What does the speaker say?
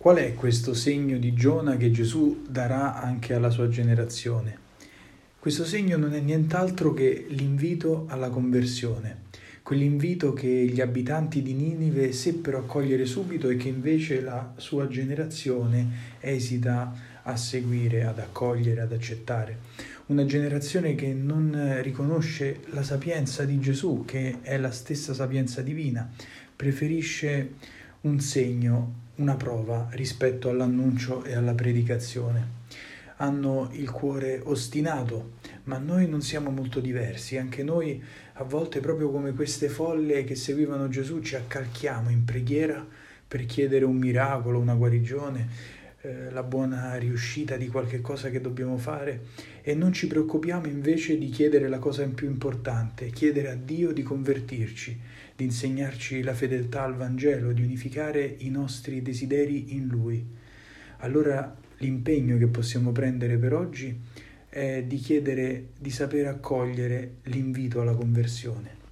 Qual è questo segno di Giona che Gesù darà anche alla sua generazione? Questo segno non è nient'altro che l'invito alla conversione, quell'invito che gli abitanti di Ninive seppero accogliere subito e che invece la sua generazione esita a seguire, ad accogliere, ad accettare. Una generazione che non riconosce la sapienza di Gesù, che è la stessa sapienza divina, preferisce un segno, una prova rispetto all'annuncio e alla predicazione. Hanno il cuore ostinato, ma noi non siamo molto diversi, anche noi a volte proprio come queste folle che seguivano Gesù ci accalchiamo in preghiera per chiedere un miracolo, una guarigione, eh, la buona riuscita di qualche cosa che dobbiamo fare e non ci preoccupiamo invece di chiedere la cosa più importante, chiedere a Dio di convertirci, di insegnarci la fedeltà al Vangelo, di unificare i nostri desideri in Lui. Allora l'impegno che possiamo prendere per oggi è di chiedere di saper accogliere l'invito alla conversione.